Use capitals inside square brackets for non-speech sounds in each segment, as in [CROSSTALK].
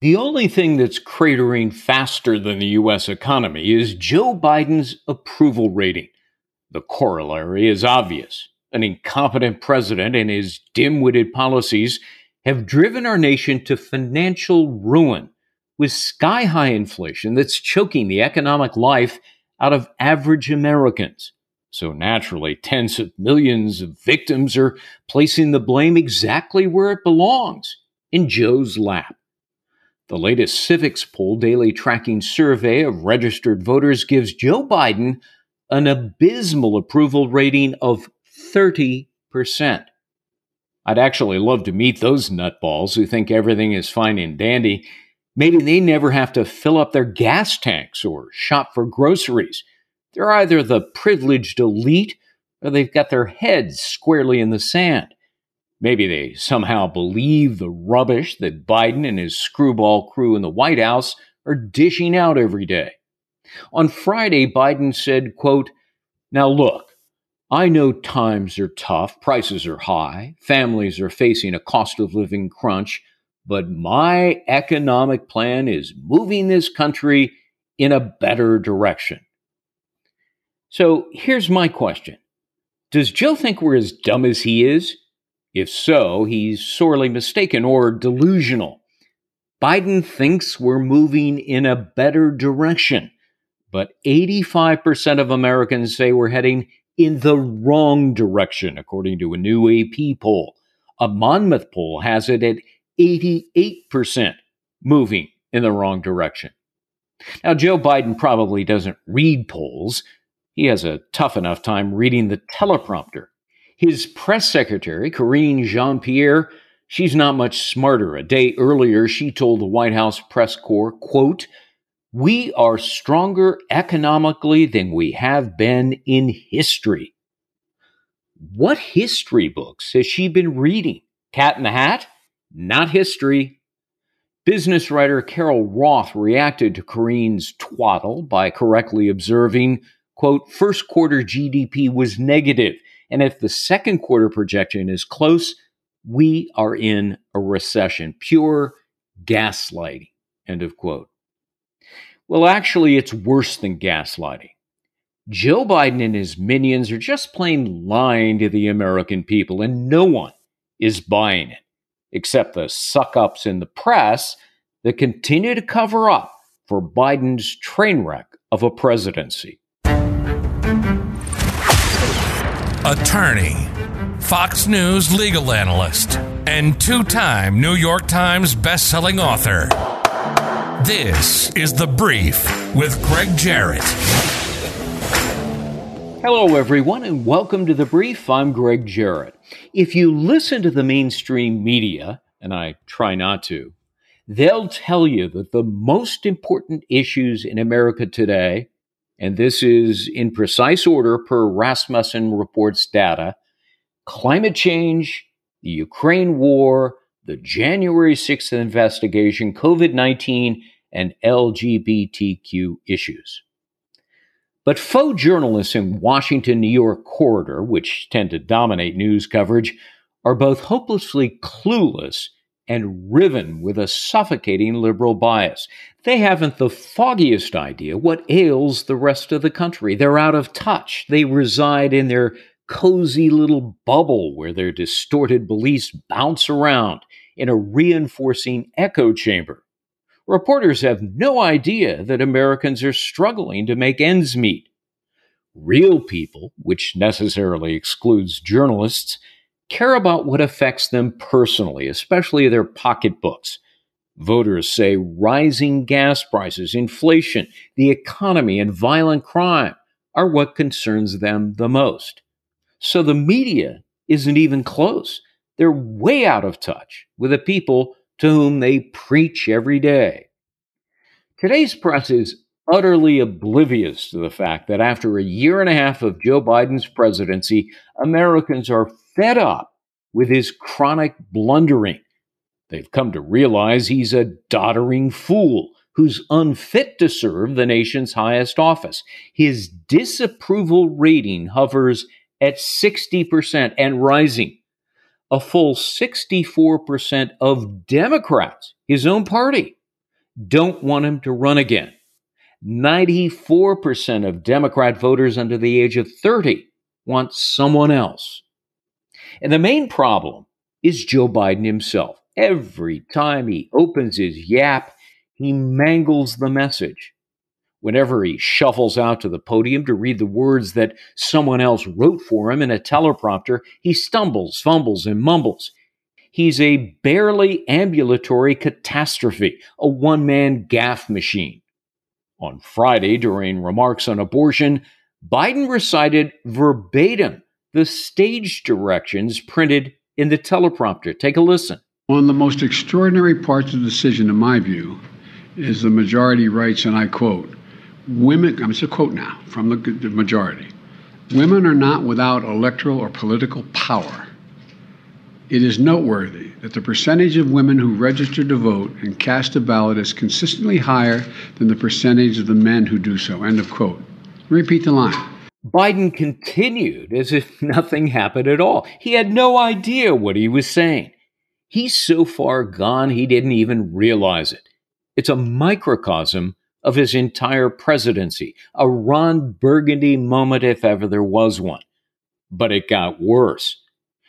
The only thing that's cratering faster than the US economy is Joe Biden's approval rating. The corollary is obvious. An incompetent president and his dim witted policies have driven our nation to financial ruin with sky high inflation that's choking the economic life out of average Americans. So naturally, tens of millions of victims are placing the blame exactly where it belongs in Joe's lap. The latest Civiqs poll daily tracking survey of registered voters gives Joe Biden an abysmal approval rating of 30%. I'd actually love to meet those nutballs who think everything is fine and dandy. Maybe they never have to fill up their gas tanks or shop for groceries. They're either the privileged elite or they've got their heads squarely in the sand. Maybe they somehow believe the rubbish that Biden and his screwball crew in the White House are dishing out every day. On Friday, Biden said, quote, Now look, I know times are tough, prices are high, families are facing a cost of living crunch, but my economic plan is moving this country in a better direction. So here's my question Does Joe think we're as dumb as he is? If so, he's sorely mistaken or delusional. Biden thinks we're moving in a better direction, but 85% of Americans say we're heading in the wrong direction, according to a new AP poll. A Monmouth poll has it at 88% moving in the wrong direction. Now, Joe Biden probably doesn't read polls. He has a tough enough time reading the teleprompter. His press secretary, Karine Jean Pierre, she's not much smarter. A day earlier, she told the White House press corps, quote, we are stronger economically than we have been in history. What history books has she been reading? Cat in the Hat? Not history. Business writer Carol Roth reacted to Karine's twaddle by correctly observing, quote, first quarter GDP was negative and if the second quarter projection is close, we are in a recession, pure gaslighting. End of quote. Well, actually, it's worse than gaslighting. Joe Biden and his minions are just plain lying to the American people, and no one is buying it, except the suck ups in the press that continue to cover up for Biden's train wreck of a presidency attorney, Fox News legal analyst, and two time New York Times bestselling author. This is The Brief with Greg Jarrett. Hello, everyone, and welcome to The Brief. I'm Greg Jarrett. If you listen to the mainstream media, and I try not to, they'll tell you that the most important issues in America today and this is in precise order per Rasmussen reports data climate change, the Ukraine war, the January 6th investigation, COVID 19, and LGBTQ issues. But faux journalists in Washington, New York corridor, which tend to dominate news coverage, are both hopelessly clueless and riven with a suffocating liberal bias. They haven't the foggiest idea what ails the rest of the country. They're out of touch. They reside in their cozy little bubble where their distorted beliefs bounce around in a reinforcing echo chamber. Reporters have no idea that Americans are struggling to make ends meet. Real people, which necessarily excludes journalists, care about what affects them personally, especially their pocketbooks. Voters say rising gas prices, inflation, the economy, and violent crime are what concerns them the most. So the media isn't even close. They're way out of touch with the people to whom they preach every day. Today's press is utterly oblivious to the fact that after a year and a half of Joe Biden's presidency, Americans are fed up with his chronic blundering. They've come to realize he's a doddering fool who's unfit to serve the nation's highest office. His disapproval rating hovers at 60% and rising. A full 64% of Democrats, his own party, don't want him to run again. 94% of Democrat voters under the age of 30 want someone else. And the main problem is Joe Biden himself. Every time he opens his yap, he mangles the message. Whenever he shuffles out to the podium to read the words that someone else wrote for him in a teleprompter, he stumbles, fumbles, and mumbles. He's a barely ambulatory catastrophe, a one man gaffe machine. On Friday, during remarks on abortion, Biden recited verbatim the stage directions printed in the teleprompter. Take a listen. One of the most extraordinary parts of the decision, in my view, is the majority writes, and I quote, Women, I'm just a quote now from the, the majority women are not without electoral or political power. It is noteworthy that the percentage of women who register to vote and cast a ballot is consistently higher than the percentage of the men who do so. End of quote. Repeat the line. Biden continued as if [LAUGHS] nothing happened at all. He had no idea what he was saying. He's so far gone he didn't even realize it. It's a microcosm of his entire presidency, a Ron Burgundy moment if ever there was one. But it got worse.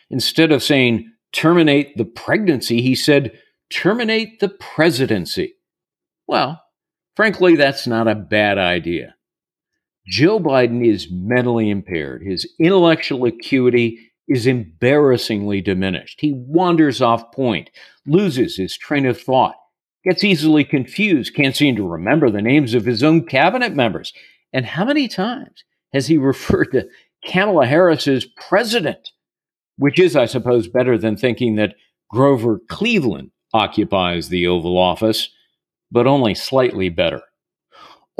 Instead of saying terminate the pregnancy, he said terminate the presidency. Well, frankly, that's not a bad idea. Joe Biden is mentally impaired. His intellectual acuity is embarrassingly diminished. He wanders off point, loses his train of thought, gets easily confused, can't seem to remember the names of his own cabinet members. And how many times has he [LAUGHS] referred to Kamala Harris as president? Which is, I suppose, better than thinking that Grover Cleveland occupies the Oval Office, but only slightly better.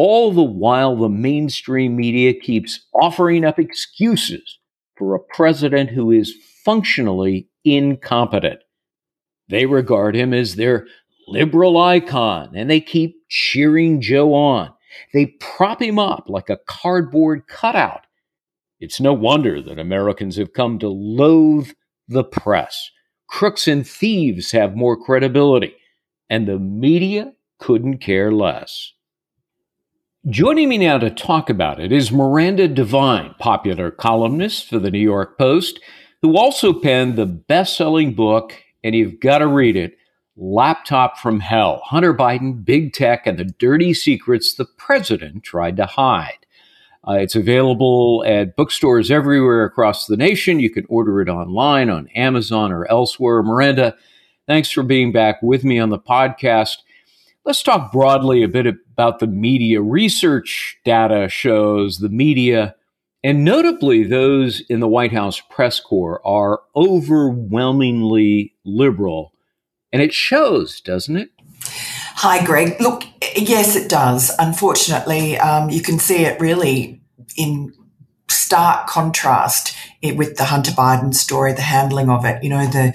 All the while, the mainstream media keeps offering up excuses for a president who is functionally incompetent. They regard him as their liberal icon, and they keep cheering Joe on. They prop him up like a cardboard cutout. It's no wonder that Americans have come to loathe the press. Crooks and thieves have more credibility, and the media couldn't care less. Joining me now to talk about it is Miranda Devine, popular columnist for the New York Post, who also penned the best selling book, and you've got to read it Laptop from Hell Hunter Biden, Big Tech, and the Dirty Secrets the President Tried to Hide. Uh, it's available at bookstores everywhere across the nation. You can order it online on Amazon or elsewhere. Miranda, thanks for being back with me on the podcast. Let's talk broadly a bit about the media. Research data shows the media, and notably those in the White House press corps, are overwhelmingly liberal and it shows, doesn't it? Hi, Greg. Look, yes, it does. Unfortunately, um, you can see it really in stark contrast with the Hunter Biden story, the handling of it. You know, the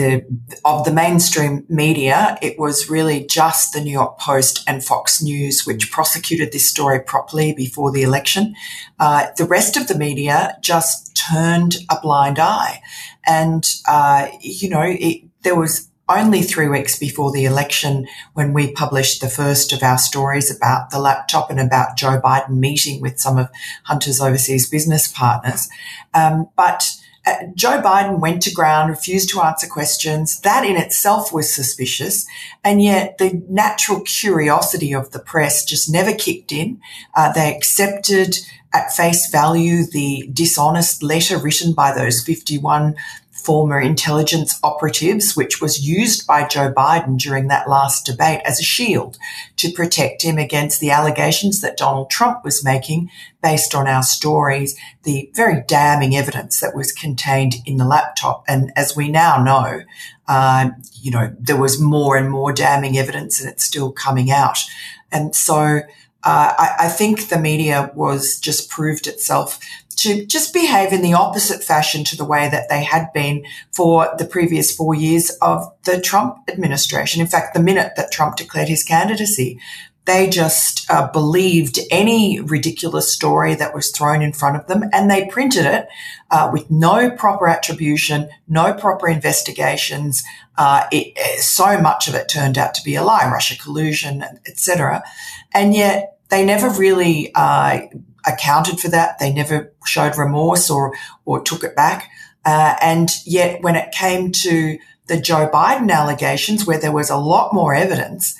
the of the mainstream media, it was really just the New York Post and Fox News which prosecuted this story properly before the election. Uh, the rest of the media just turned a blind eye, and uh, you know, it, there was only three weeks before the election when we published the first of our stories about the laptop and about Joe Biden meeting with some of Hunter's overseas business partners. Um, but uh, Joe Biden went to ground, refused to answer questions. That in itself was suspicious. And yet the natural curiosity of the press just never kicked in. Uh, they accepted at face value the dishonest letter written by those 51 former intelligence operatives, which was used by Joe Biden during that last debate as a shield to protect him against the allegations that Donald Trump was making based on our stories, the very damning evidence that was contained in the laptop. And as we now know, uh, you know, there was more and more damning evidence and it's still coming out. And so, uh, I, I, think the media was just proved itself to just behave in the opposite fashion to the way that they had been for the previous four years of the Trump administration. In fact, the minute that Trump declared his candidacy, They just uh, believed any ridiculous story that was thrown in front of them and they printed it uh, with no proper attribution, no proper investigations. Uh, it, eh, so much of it turned out to be a lie, Russia collusion, etc. And yet they never really uh, accounted for that. They never showed remorse or or took it back. Uh, and yet, when it came to the Joe Biden allegations, where there was a lot more evidence,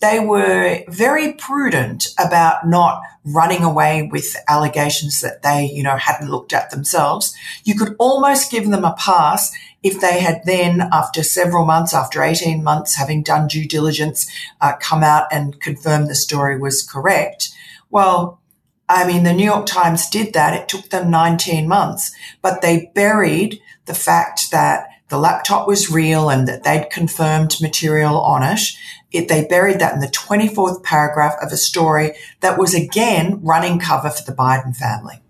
they were very prudent about not running away with allegations that they, you know, hadn't looked at themselves. You could almost give them a pass if they had then, after several months, after 18 months, having done due diligence, uh, come out and confirm the story was correct. Well, I mean, the New York Times did that. It took them 19 months, but they buried the fact that the laptop was real and that they'd confirmed material on it. It. They buried that in the 24th paragraph of a story that was again running cover for the Biden family.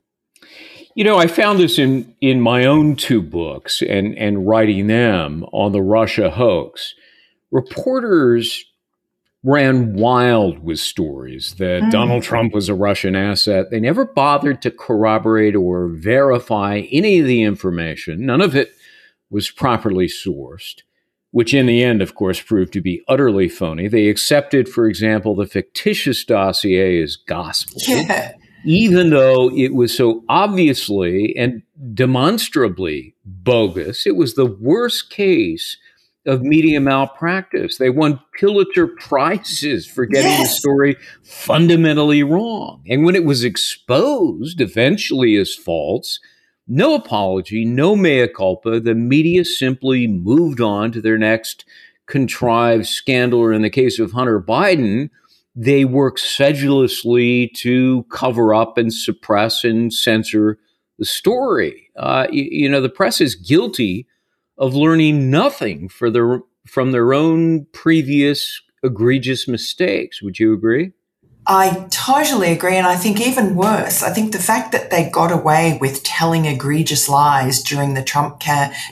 You know, I found this in, in my own two books and, and writing them on the Russia hoax. Reporters ran wild with stories that mm. Donald Trump was a Russian asset. They never bothered to corroborate or verify any of the information. None of it was properly sourced, which in the end, of course, proved to be utterly phony. They accepted, for example, the fictitious dossier as gospel. Yeah. Even though it was so obviously and demonstrably bogus, it was the worst case of media malpractice. They won Pulitzer Prizes for getting yes. the story fundamentally wrong. And when it was exposed eventually as false, no apology, no mea culpa. The media simply moved on to their next contrived scandal, or in the case of Hunter Biden, they worked sedulously to cover up and suppress and censor the story. Uh, you, you know, the press is guilty of learning nothing for their, from their own previous egregious mistakes. Would you agree? I totally agree. And I think even worse, I think the fact that they got away with telling egregious lies during the Trump,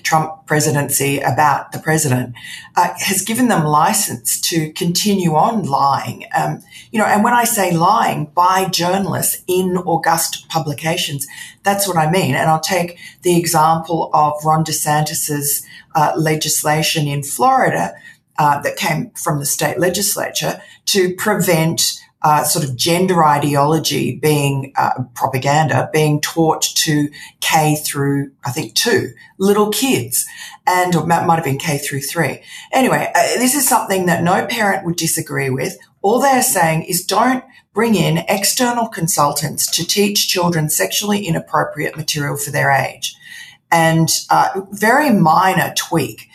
Trump presidency about the president uh, has given them license to continue on lying. Um, you know, and when I say lying by journalists in august publications, that's what I mean. And I'll take the example of Ron DeSantis's uh, legislation in Florida uh, that came from the state legislature to prevent uh, sort of gender ideology being uh, propaganda being taught to K through I think two little kids, and or might have been K through three. Anyway, uh, this is something that no parent would disagree with. All they're saying is don't bring in external consultants to teach children sexually inappropriate material for their age, and uh, very minor tweak,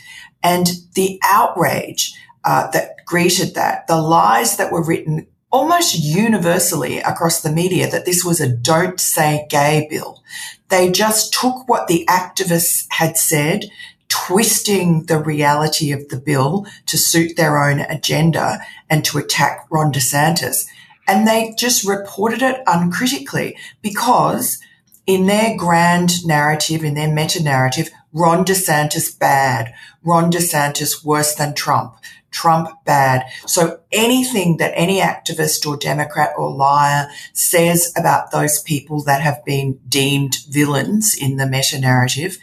and the outrage. Uh, that greeted that, the lies that were written almost universally across the media that this was a don't say gay bill. They just took what the activists had said, twisting the reality of the bill to suit their own agenda and to attack Ron DeSantis. And they just reported it uncritically because in their grand narrative, in their meta narrative, Ron DeSantis bad, Ron DeSantis worse than Trump, Trump bad. So anything that any activist or Democrat or liar says about those people that have been deemed villains in the meta narrative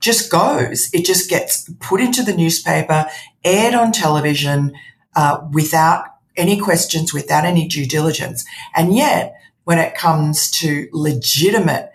just goes. It just gets put into the newspaper, aired on television, uh, without any questions, without any due diligence. And yet, when it comes to legitimate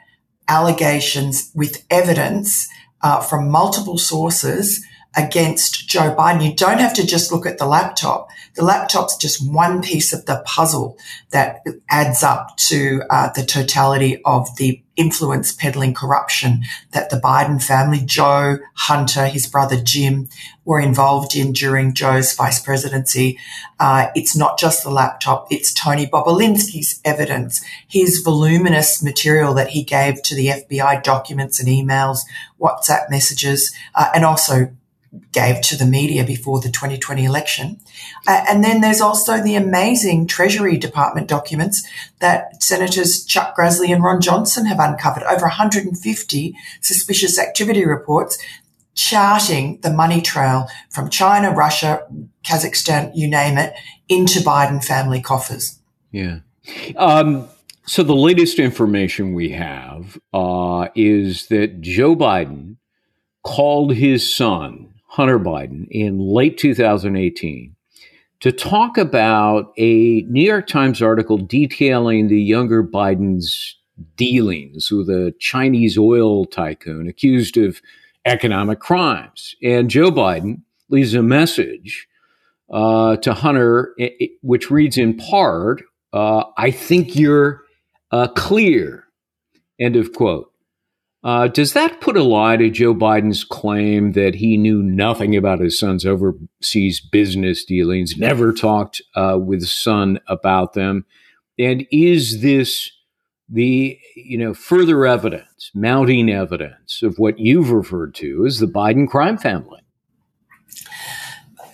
allegations with evidence uh, from multiple sources, against Joe Biden. You don't have to just look at the laptop. The laptop's just one piece of the puzzle that adds up to uh, the totality of the influence peddling corruption that the Biden family, Joe, Hunter, his brother Jim, were involved in during Joe's vice presidency. Uh, it's not just the laptop, it's Tony Bobulinski's evidence, his voluminous material that he gave to the FBI documents and emails, WhatsApp messages, uh, and also gave to the media before the 2020 election. Uh, and then there's also the amazing Treasury Department documents that Senators Chuck Grassley and Ron Johnson have uncovered over 150 suspicious activity reports charting the money trail from China, Russia, Kazakhstan, you name it, into Biden family coffers. Yeah. Um, so the latest information we have uh, is that Joe Biden called his son, Hunter Biden, in late 2018 to talk about a New York Times article detailing the younger Biden's dealings with a Chinese oil tycoon accused of economic crimes. And Joe Biden leaves a message uh, to Hunter, which reads in part, uh, I think you're uh, clear. End of quote. Uh, does that put a lie to Joe Biden's claim that he knew nothing about his son's overseas business dealings, never talked uh, with son about them? And is this the you know further evidence, mounting evidence of what you've referred to as the Biden crime family?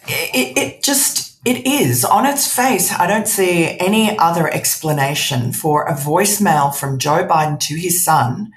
It, it just it is on its face. I don't see any other explanation for a voicemail from Joe Biden to his son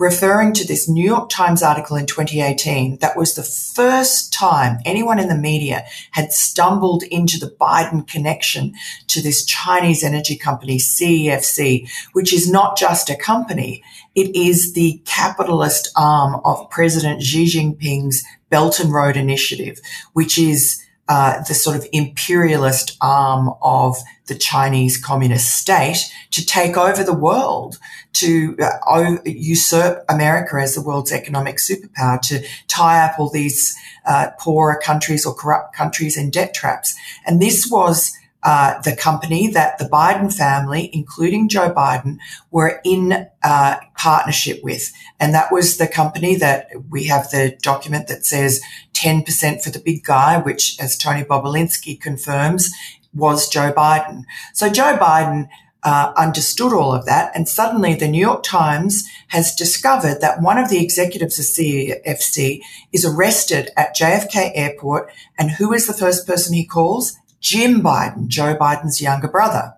referring to this New York Times article in 2018 that was the first time anyone in the media had stumbled into the Biden connection to this Chinese energy company, CEFC, which is not just a company. It is the capitalist arm of President Xi Jinping's Belt and Road Initiative, which is uh, the sort of imperialist arm of the Chinese communist state to take over the world, to uh, usurp America as the world's economic superpower, to tie up all these uh, poorer countries or corrupt countries in debt traps. And this was uh, the company that the Biden family, including Joe Biden, were in uh, partnership with. And that was the company that we have the document that says 10% for the big guy, which, as Tony Bobulinski confirms, was Joe Biden. So Joe Biden uh, understood all of that. And suddenly the New York Times has discovered that one of the executives of CEFC is arrested at JFK airport. And who is the first person he calls? Jim Biden, Joe Biden's younger brother.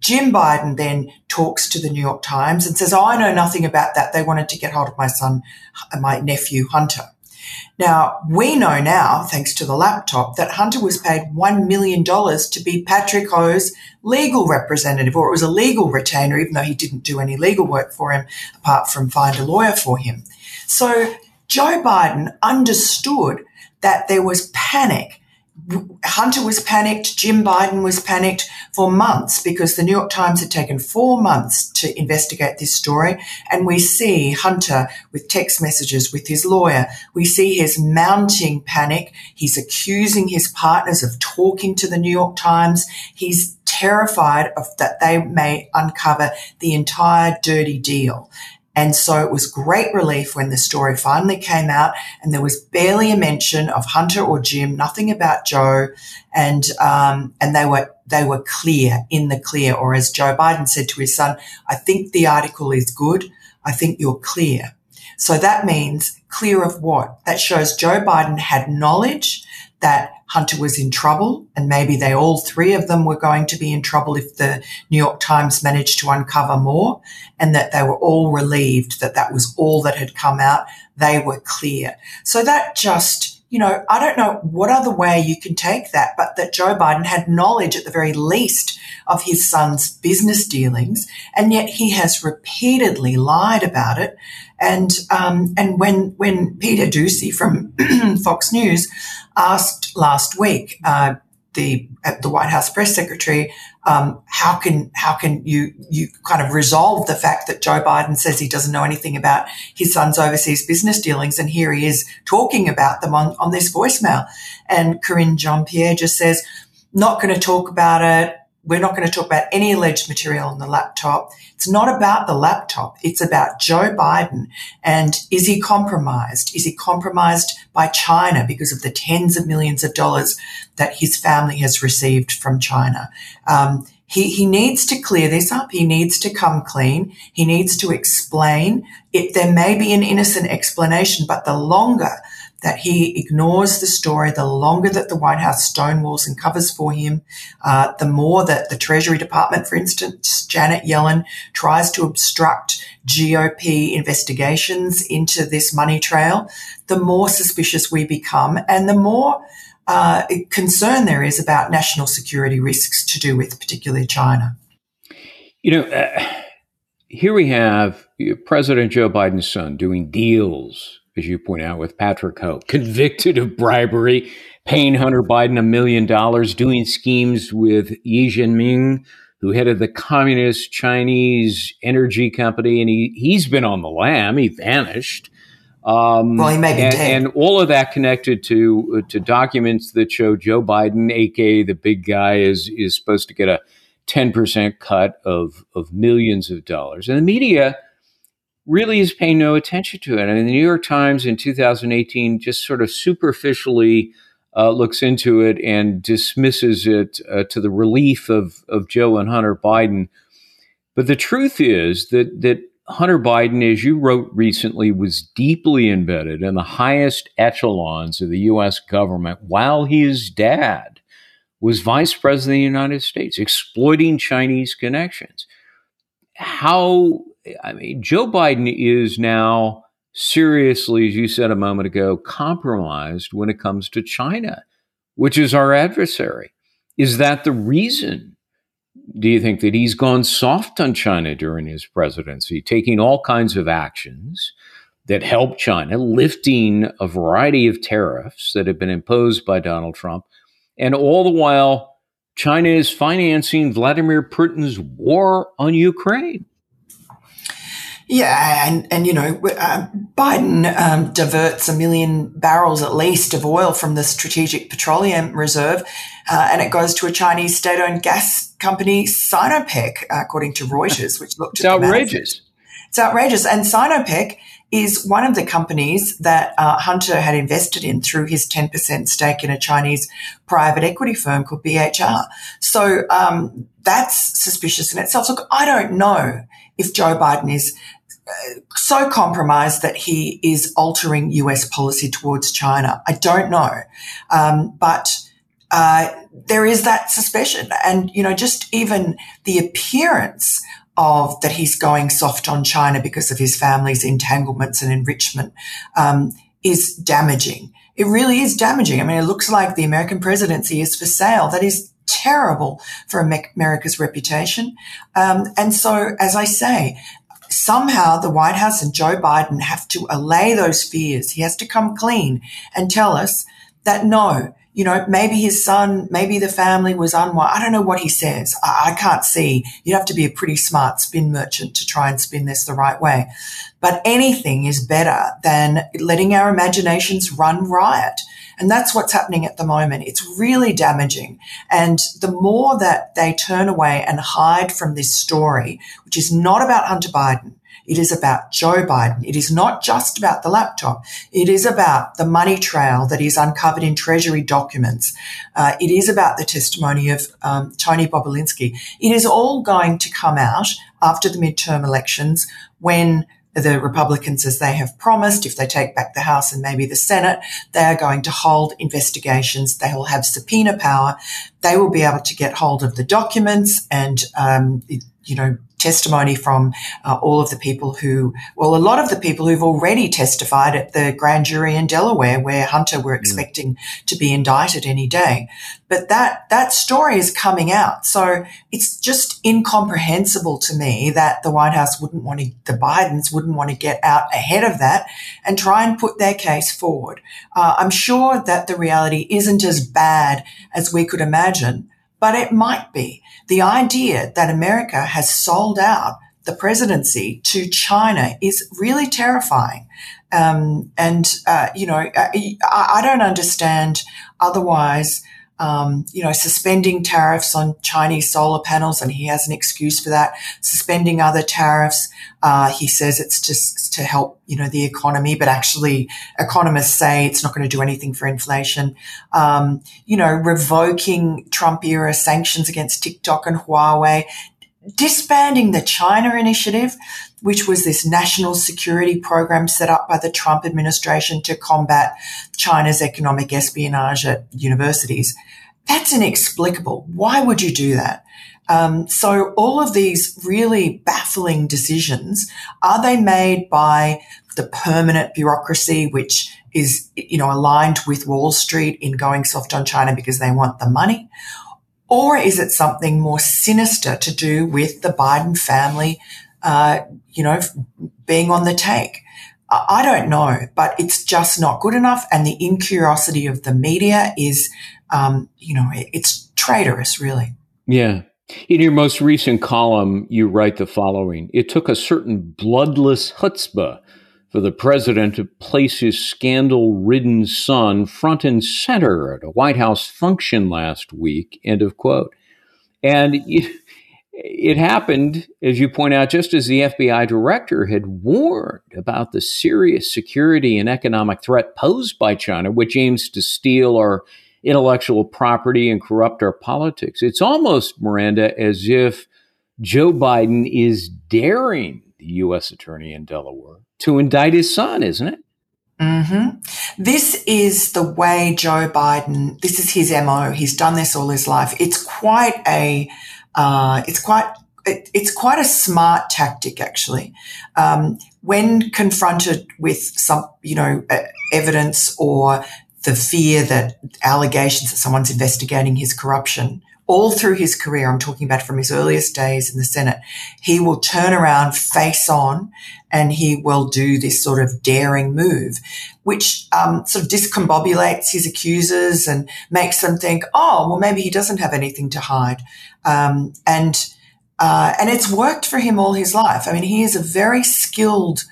Jim Biden then talks to the New York Times and says, Oh, I know nothing about that. They wanted to get hold of my son, my nephew, Hunter. Now, we know now, thanks to the laptop, that Hunter was paid $1 million to be Patrick Ho's legal representative, or it was a legal retainer, even though he didn't do any legal work for him apart from find a lawyer for him. So Joe Biden understood that there was panic Hunter was panicked. Jim Biden was panicked for months because the New York Times had taken four months to investigate this story. And we see Hunter with text messages with his lawyer. We see his mounting panic. He's accusing his partners of talking to the New York Times. He's terrified of that they may uncover the entire dirty deal. And so it was great relief when the story finally came out and there was barely a mention of Hunter or Jim, nothing about Joe. And, um, and they were, they were clear in the clear. Or as Joe Biden said to his son, I think the article is good. I think you're clear. So that means clear of what? That shows Joe Biden had knowledge that Hunter was in trouble and maybe they all three of them were going to be in trouble if the New York Times managed to uncover more and that they were all relieved that that was all that had come out. They were clear. So that just you know, I don't know what other way you can take that, but that Joe Biden had knowledge at the very least of his son's business dealings, and yet he has repeatedly lied about it. And um, and when when Peter Doocy from [CLEARS THROAT] Fox News asked last week uh, the the White House press secretary, um, how can how can you you kind of resolve the fact that Joe Biden says he doesn't know anything about his son's overseas business dealings, and here he is talking about them on on this voicemail, and Karine Jean Pierre just says, not going to talk about it. We're not going to talk about any alleged material on the laptop. It's not about the laptop. It's about Joe Biden. And is he compromised? Is he compromised by China because of the tens of millions of dollars that his family has received from China? Um, he, he needs to clear this up. He needs to come clean. He needs to explain it. There may be an innocent explanation, but the longer that he ignores the story. The longer that the White House stonewalls and covers for him, uh, the more that the Treasury Department, for instance, Janet Yellen tries to obstruct GOP investigations into this money trail, the more suspicious we become and the more uh, concern there is about national security risks to do with particularly China. You know, uh, here we have President Joe Biden's son doing deals, as you point out, with Patrick Ho, [LAUGHS] convicted of bribery, paying Hunter Biden a million dollars, doing schemes with Ye Jianming, who headed the communist Chinese energy company, and he, he's been on the lam. He vanished. Um, well, he may be and, dead. and all of that connected to uh, to documents that show Joe Biden, aka the big guy, is is supposed to get a ten percent cut of of millions of dollars, and the media really is paying no attention to it. I mean, the New York Times in 2018 just sort of superficially uh, looks into it and dismisses it uh, to the relief of of Joe and Hunter Biden. But the truth is that that Hunter Biden, as you wrote recently, was deeply embedded in the highest echelons of the U.S. government while his dad was vice president of the United States, exploiting Chinese connections. How, I mean, Joe Biden is now seriously, as you said a moment ago, compromised when it comes to China, which is our adversary. Is that the reason do you think that he's gone soft on China during his presidency, taking all kinds of actions that help China, lifting a variety of tariffs that have been imposed by Donald Trump, and all the while China is financing Vladimir Putin's war on Ukraine? Yeah, and and you know, uh, Biden um, diverts a million barrels at least of oil from the Strategic Petroleum Reserve, uh, and it goes to a Chinese state-owned gas company, Sinopec, according to Reuters, [LAUGHS] which looked it's outrageous. It's outrageous, and Sinopec is one of the companies that uh, Hunter had invested in through his 10% stake in a Chinese private equity firm called BHR. So um, that's suspicious in itself. Look, I don't know if Joe Biden is uh, so compromised that he is altering US policy towards China. I don't know. Um, but uh, there is that suspicion. And, you know, just even the appearance of that he's going soft on China because of his family's entanglements and enrichment um, is damaging. It really is damaging. I mean, it looks like the American presidency is for sale. That is terrible for America's reputation. Um, and so, as I say, somehow the White House and Joe Biden have to allay those fears. He has to come clean and tell us that no, you know, maybe his son, maybe the family was unwise. I don't know what he says. I, I, can't see. You'd have to be a pretty smart spin merchant to try and spin this the right way. But anything is better than letting our imaginations run riot. And that's what's happening at the moment. It's really damaging. And the more that they turn away and hide from this story, which is not about Hunter Biden, it is about Joe Biden. It is not just about the laptop. It is about the money trail that is uncovered in Treasury documents. Uh, it is about the testimony of um, Tony Bobulinski. It is all going to come out after the midterm elections when the Republicans, as they have promised, if they take back the House and maybe the Senate, they are going to hold investigations. They will have subpoena power. They will be able to get hold of the documents and, um, you know, testimony from uh, all of the people who, well, a lot of the people who've already testified at the grand jury in Delaware, where Hunter were expecting mm. to be indicted any day. But that that story is coming out, so it's just incomprehensible to me that the White House wouldn't want to, the Bidens wouldn't want to get out ahead of that and try and put their case forward. Uh, I'm sure that the reality isn't as bad as we could imagine, but it might be the idea that America has sold out the presidency to China is really terrifying. Um, and, uh, you know, I, I, don't understand otherwise um, you know, suspending tariffs on Chinese solar panels, and he has an excuse for that. Suspending other tariffs, uh, he says it's just to help, you know, the economy, but actually, economists say it's not going to do anything for inflation. Um, you know, revoking Trump era sanctions against TikTok and Huawei disbanding the China Initiative, which was this national security program set up by the Trump administration to combat China's economic espionage at universities. That's inexplicable. Why would you do that? Um, so all of these really baffling decisions, are they made by the permanent bureaucracy, which is, you know, aligned with Wall Street in going soft on China because they want the money? Or is it something more sinister to do with the Biden family, uh, you know, being on the take? I don't know, but it's just not good enough. And the incuriosity of the media is, um, you know, it's traitorous, really. Yeah. In your most recent column, you write the following It took a certain bloodless chutzpah for the president to place his scandal ridden son front and center at a White House function last week. End of quote. And it, it happened, as you point out, just as the FBI director had warned about the serious security and economic threat posed by China, which aims to steal our intellectual property and corrupt our politics. It's almost, Miranda, as if Joe Biden is daring the U.S. attorney in Delaware to indict his son, isn't it? Mm-hmm. This is the way Joe Biden. This is his mo. He's done this all his life. It's quite a. Uh, it's quite. It, it's quite a smart tactic, actually. Um, when confronted with some, you know, evidence or the fear that allegations that someone's investigating his corruption all through his career, I'm talking about from his earliest days in the Senate, he will turn around face on and he will do this sort of daring move, which um, sort of discombobulates his accusers and makes them think, oh, well, maybe he doesn't have anything to hide. Um, and uh, and it's worked for him all his life. I mean, he is a very skilled.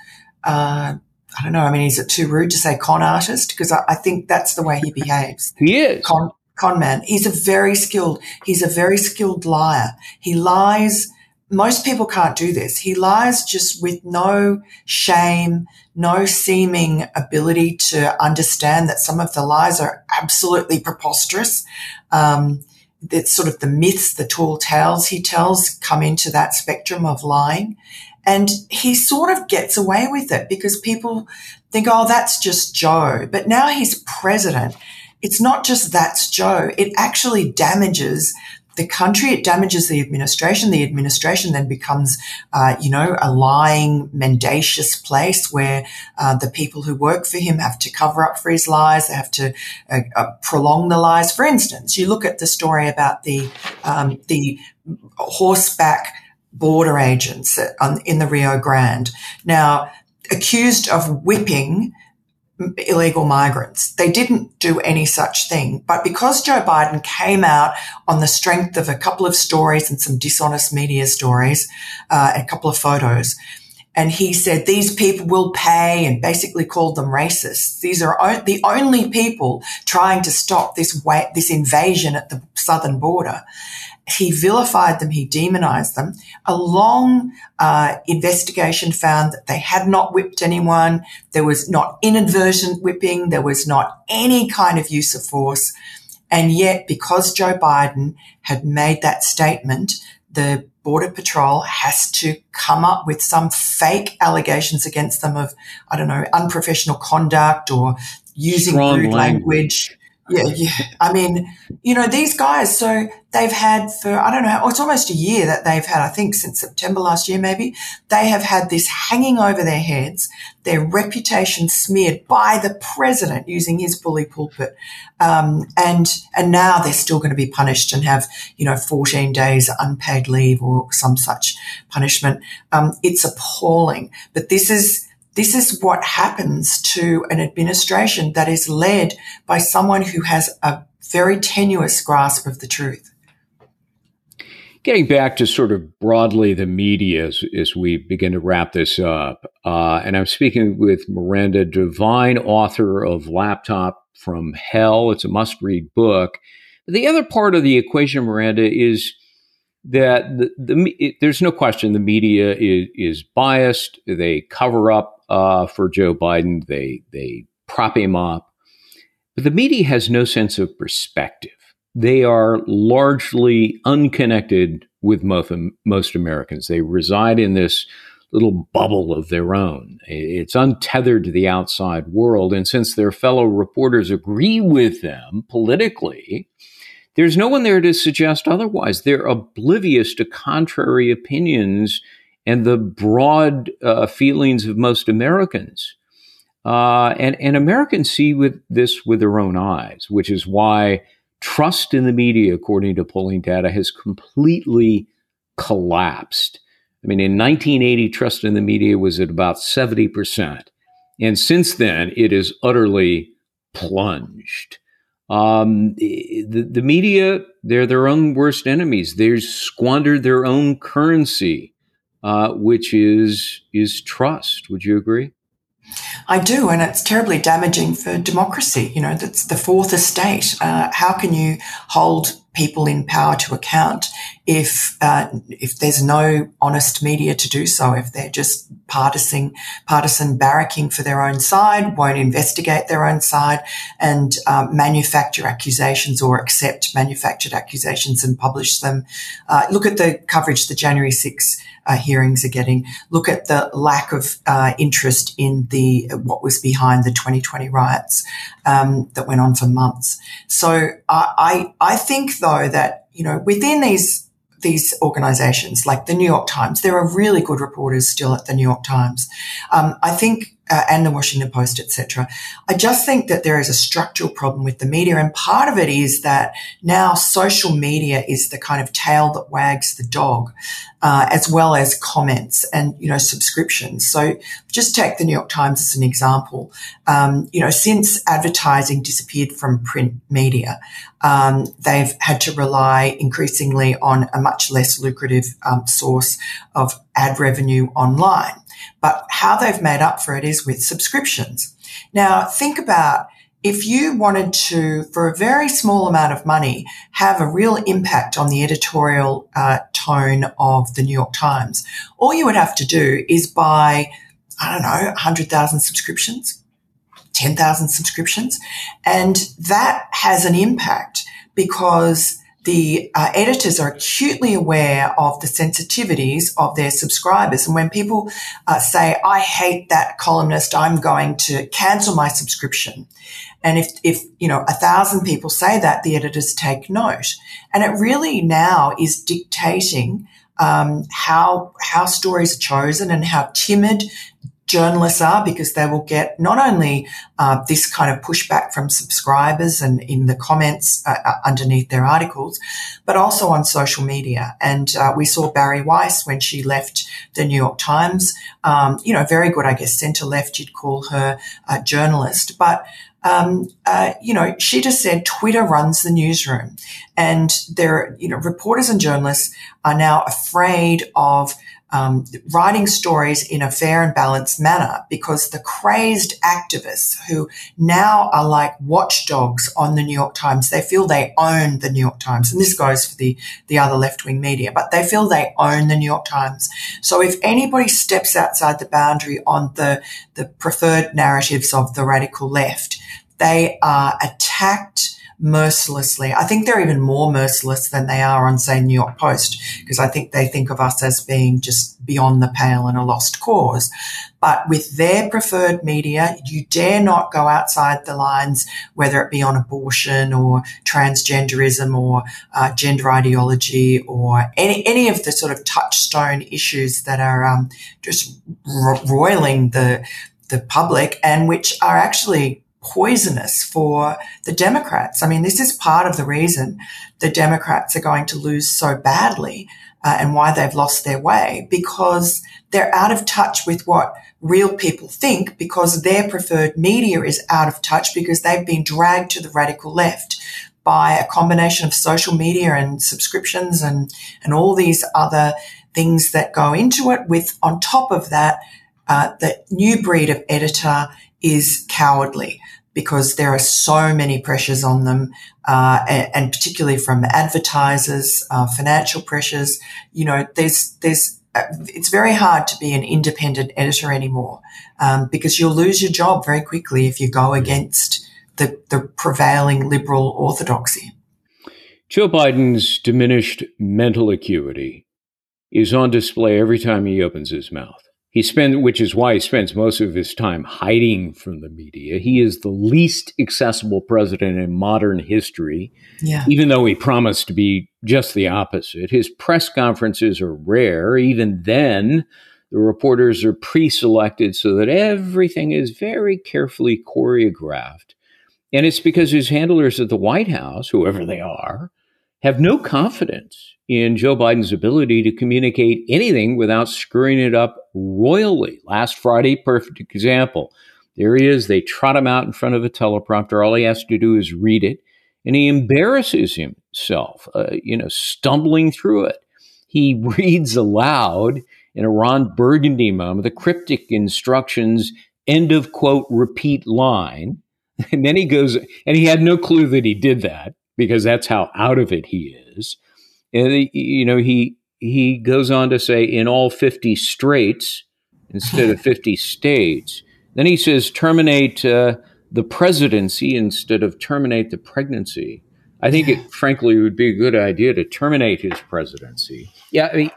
Uh, I don't know. I mean, is it too rude to say con artist? Because I, I think that's the way he behaves. He is. Con, con man. He's a very skilled, he's a very skilled liar. He lies. Most people can't do this. He lies just with no shame, no seeming ability to understand that some of the lies are absolutely preposterous. Um, that sort of the myths, the tall tales he tells come into that spectrum of lying. And he sort of gets away with it because people think, oh, that's just Joe. But now he's president it's not just that's Joe. It actually damages the country. It damages the administration. The administration then becomes, uh, you know, a lying, mendacious place where uh, the people who work for him have to cover up for his lies. They have to uh, uh prolong the lies. For instance, you look at the story about the um, the horseback border agents in the Rio Grande. Now, accused of whipping illegal migrants. They didn't do any such thing. But because Joe Biden came out on the strength of a couple of stories and some dishonest media stories, uh, a couple of photos, and he said these people will pay and basically called them racists. These are o- the only people trying to stop this this invasion at the southern border. He vilified them, he demonized them. A long uh, investigation found that they had not whipped anyone. There was not inadvertent whipping. There was not any kind of use of force. And yet, because Joe Biden had made that statement, the Border Patrol has to come up with some fake allegations against them of, I don't know, unprofessional conduct or using Strong rude language. language. Yeah, yeah. I mean, you know, these guys, so they've had for, I don't know, it's almost a year that they've had, I think since September last year, maybe, they have had this hanging over their heads, their reputation smeared by the president using his bully pulpit. Um, and, and now they're still going to be punished and have, you know, 14 days unpaid leave or some such punishment. Um, it's appalling. But this is, this is what happens to an administration that is led by someone who has a very tenuous grasp of the truth. Getting back to sort of broadly the media as, as we begin to wrap this up, uh, and I'm speaking with Miranda Devine, author of Laptop from Hell. It's a must read book. The other part of the equation, Miranda, is that the, the it, there's no question the media is, is biased. They cover up uh, for Joe Biden. They they prop him up, but the media has no sense of perspective. they are largely unconnected with most, most Americans. They reside in this little bubble of their own. It's untethered to the outside world. And since their fellow reporters agree with them politically, there's no one there to suggest otherwise. They're oblivious to contrary opinions and the broad uh, feelings of most Americans. Uh, and, and Americans see with this with their own eyes, which is why trust in the media, according to polling data, has completely collapsed. I mean, in 1980, trust in the media was at about 70%. And since then, it is utterly plunged. Um, the, the media, they're their own worst enemies. They've squandered their own currency, uh, which is, is trust. Would you agree? I do, and it's terribly damaging for democracy. You know, that's the fourth estate. Uh, how can you hold people in power to account if uh, if there's no honest media to do so, if they're just partisan partisan barracking for their own side, won't investigate their own side, and um, manufacture accusations or accept manufactured accusations and publish them. Uh, look at the coverage the January 6 uh, hearings are getting. Look at the lack of uh, interest in the what was behind the 2020 riots um, that went on for months. So I I think though that you know within these these organizations like the New York Times, there are really good reporters still at the New York Times. Um, I think uh, and the Washington Post, etc. I just think that there is a structural problem with the media, and part of it is that now social media is the kind of tail that wags the dog, uh, as well as comments and you know subscriptions. So just take the New York Times as an example. Um, you know, since advertising disappeared from print media, um, they've had to rely increasingly on a much less lucrative um, source of ad revenue online. But how they've made up for it is with subscriptions. Now, think about if you wanted to, for a very small amount of money, have a real impact on the editorial uh, tone of the New York Times, all you would have to do is buy, I don't know, 100,000 subscriptions, 10,000 subscriptions. And that has an impact because the uh, editors are acutely aware of the sensitivities of their subscribers. And when people uh, say, I hate that columnist, I'm going to cancel my subscription. And if, if, you know, a thousand people say that, the editors take note. And it really now is dictating um, how how stories are chosen and how timid journalists are because they will get not only uh, this kind of pushback from subscribers and in the comments uh, uh, underneath their articles, but also on social media. And uh, we saw Bari Weiss when she left the New York Times. Um, you know, very good, I guess, centre left. You'd call her a journalist, but um, uh, you know, she just said Twitter runs the newsroom, and there, you know, reporters and journalists are now afraid of um, writing stories in a fair and balanced manner because the crazed activists who now are like watchdogs on the New York Times, they feel they own the New York Times. And this goes for the, the other left wing media, but they feel they own the New York Times. So if anybody steps outside the boundary on the, the preferred narratives of the radical left, they are attacked mercilessly. I think they're even more merciless than they are on, say, New York Post, because I think they think of us as being just beyond the pale and a lost cause. But with their preferred media, you dare not go outside the lines, whether it be on abortion or transgenderism or uh, gender ideology or any, any of the sort of touchstone issues that are um, just roiling the the public and which are actually poisonous for the Democrats. I mean, this is part of the reason the Democrats are going to lose so badly uh, and why they've lost their way because they're out of touch with what real people think because their preferred media is out of touch because they've been dragged to the radical left by a combination of social media and subscriptions and, and all these other things that go into it with on top of that, uh, the new breed of editor is cowardly because there are so many pressures on them, uh, and, and, particularly from advertisers, uh, financial pressures. You know, there's there's uh, it's very hard to be an independent editor anymore um, because you'll lose your job very quickly if you go against the, the prevailing liberal orthodoxy. Joe Biden's diminished mental acuity is on display every time he opens his mouth. He spends, which is why he spends most of his time hiding from the media. He is the least accessible president in modern history, yeah. even though he promised to be just the opposite. His press conferences are rare. Even then, the reporters are pre selected so that everything is very carefully choreographed. And it's because his handlers at the White House, whoever they are, have no confidence in Joe Biden's ability to communicate anything without screwing it up royally. Last Friday, perfect example. There he is. They trot him out in front of a teleprompter. All he has to do is read it, and he embarrasses himself, uh, you know, stumbling through it. He [LAUGHS] reads aloud in a Ron Burgundy moment the cryptic instructions, end of quote, repeat line. [LAUGHS] And then he goes, and he had no clue that he did that because that's how out of it he is. And you know, he he goes on to say in all 50 straits instead of [LAUGHS] 50 states. Then he says terminate uh, the presidency instead of terminate the pregnancy. I think it [LAUGHS] frankly would be a good idea to terminate his presidency. Yeah, I mean,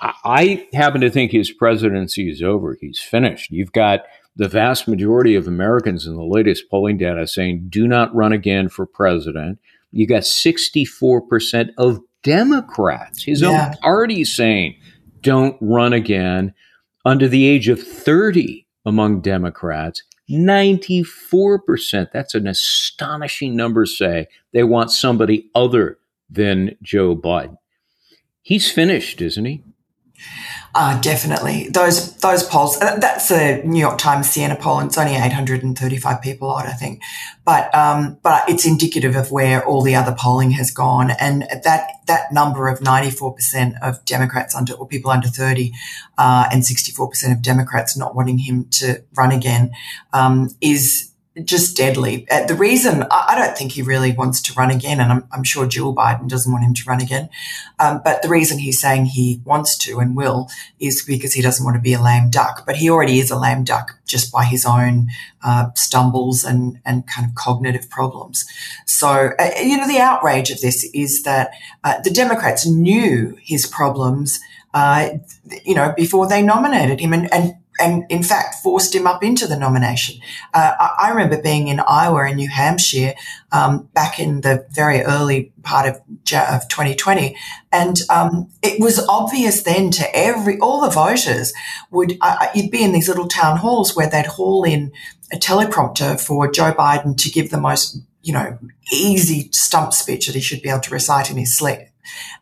I happen to think his presidency is over. He's finished. You've got the vast majority of Americans in the latest polling data saying do not run again for president. You got 64% of Democrats, his yeah. own party saying, don't run again. Under the age of 30 among Democrats, 94%. That's an astonishing number, say they want somebody other than Joe Biden. He's finished, isn't he? Uh, definitely. Those those polls, uh, that's a New York Times Siena poll, and it's only 835 people odd, I think. But um, but it's indicative of where all the other polling has gone. And that that number of 94% of Democrats under or people under 30 uh, and 64% of Democrats not wanting him to run again um, is just deadly. Uh, the reason I, don't think he really wants to run again, and I'm, I'm sure Jill Biden doesn't want him to run again. Um, but the reason he's saying he wants to and will is because he doesn't want to be a lame duck. But he already is a lame duck just by his own uh, stumbles and and kind of cognitive problems. So uh, you know the outrage of this is that uh, the Democrats knew his problems. Uh, you know, before they nominated him, and, and and in fact forced him up into the nomination. Uh, I, I, remember being in Iowa and New Hampshire um, back in the very early part of, of 2020, and um, it was obvious then to every all the voters would uh, you'd be in these little town halls where they'd haul in a teleprompter for Joe Biden to give the most you know easy stump speech that he should be able to recite in his sleep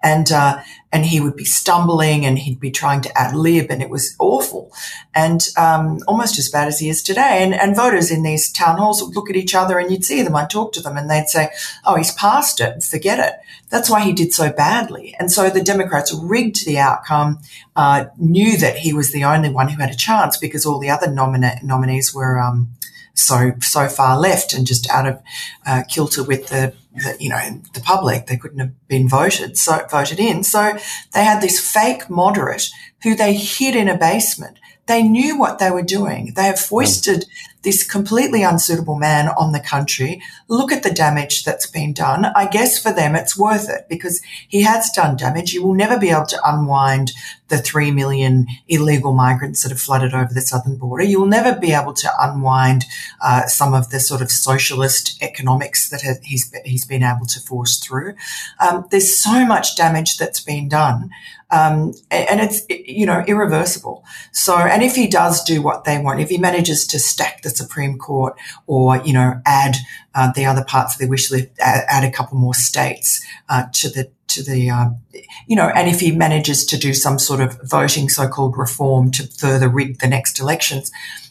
and uh, and he would be stumbling and he'd be trying to ad lib, and it was awful, and um, almost as bad as he is today. And, and voters in these town halls would look at each other, and you'd see them. I'd talk to them, and they'd say, "Oh, he's past it. Forget it." That's why he did so badly. And so the Democrats rigged the outcome, uh, knew that he was the only one who had a chance because all the other nomina- nominees were. Um, so so far left and just out of uh, kilter with the the, you know, the public. They couldn't have been voted, so voted in. So they had this fake moderate who they hid in a basement. They knew what they were doing. They have foisted this completely unsuitable man on the country. Look at the damage that's been done. I guess for them it's worth it because he has done damage. You will never be able to unwind the 3 million illegal migrants that have flooded over the southern border. You will never be able to unwind uh, some of the sort of socialist economics that he's, he's been able to force through. Um, there's so much damage that's been done. Um, and it's, you know, irreversible. So, and if he does do what they want, if he manages to stack the Supreme Court or, you know, add uh, the other parts of the wish list, add, add a couple more states uh, to the to the, um, you know, and if he manages to do some sort of voting so-called reform to further rig the next elections,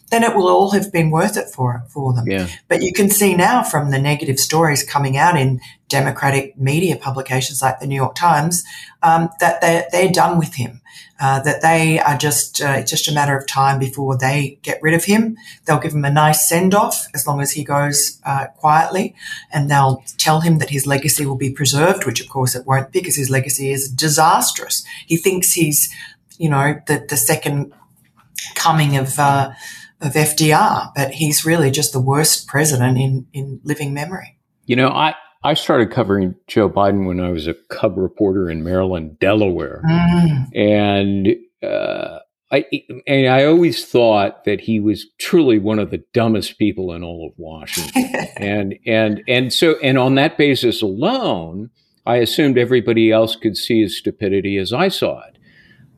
then it will all have been worth it for for them. Yeah. But you can see now from the negative stories coming out in Democratic media publications like the New York Times um, that they're, they're done with him. Uh, that they are just uh, it's just a matter of time before they get rid of him. They'll give him a nice send off as long as he goes uh, quietly, and they'll tell him that his legacy will be preserved, which of course it won't because his legacy is disastrous. He thinks he's you know the the second coming of uh, of FDR, but he's really just the worst president in in living memory. You know, I I started covering Joe Biden when I was a cub reporter in Maryland, Delaware, mm. and uh, I and I always thought that he was truly one of the dumbest people in all of Washington, [LAUGHS] and and and so and on that basis alone, I assumed everybody else could see his stupidity as I saw it.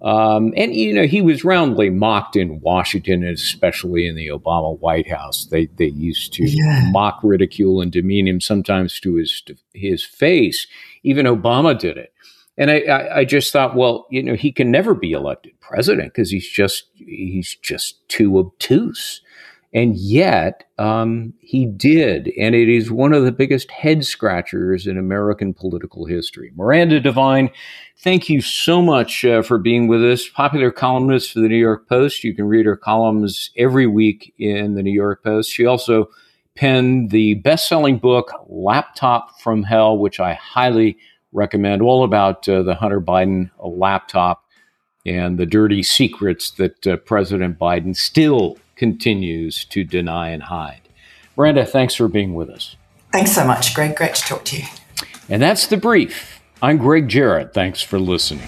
Um, and you know he was roundly mocked in Washington, especially in the Obama White House. They they used to yeah. mock, ridicule, and demean him sometimes to his to his face. Even Obama did it. And I, I, I just thought, well, you know, he can never be elected president because he's just he's just too obtuse. And yet, um, he did, and it is one of the biggest head scratchers in American political history. Miranda Devine, thank you so much uh, for being with us. Popular columnist for the New York Post. You can read her columns every week in the New York Post. She also penned the best selling book, Laptop from Hell, which I highly recommend all about uh, the Hunter Biden laptop and the dirty secrets that uh, President Biden still continues to deny and hide. Miranda, thanks for being with us. Thanks so much, Gregg. Great to talk to you. And that's the brief. I'm Gregg Jarrett. Thanks for listening.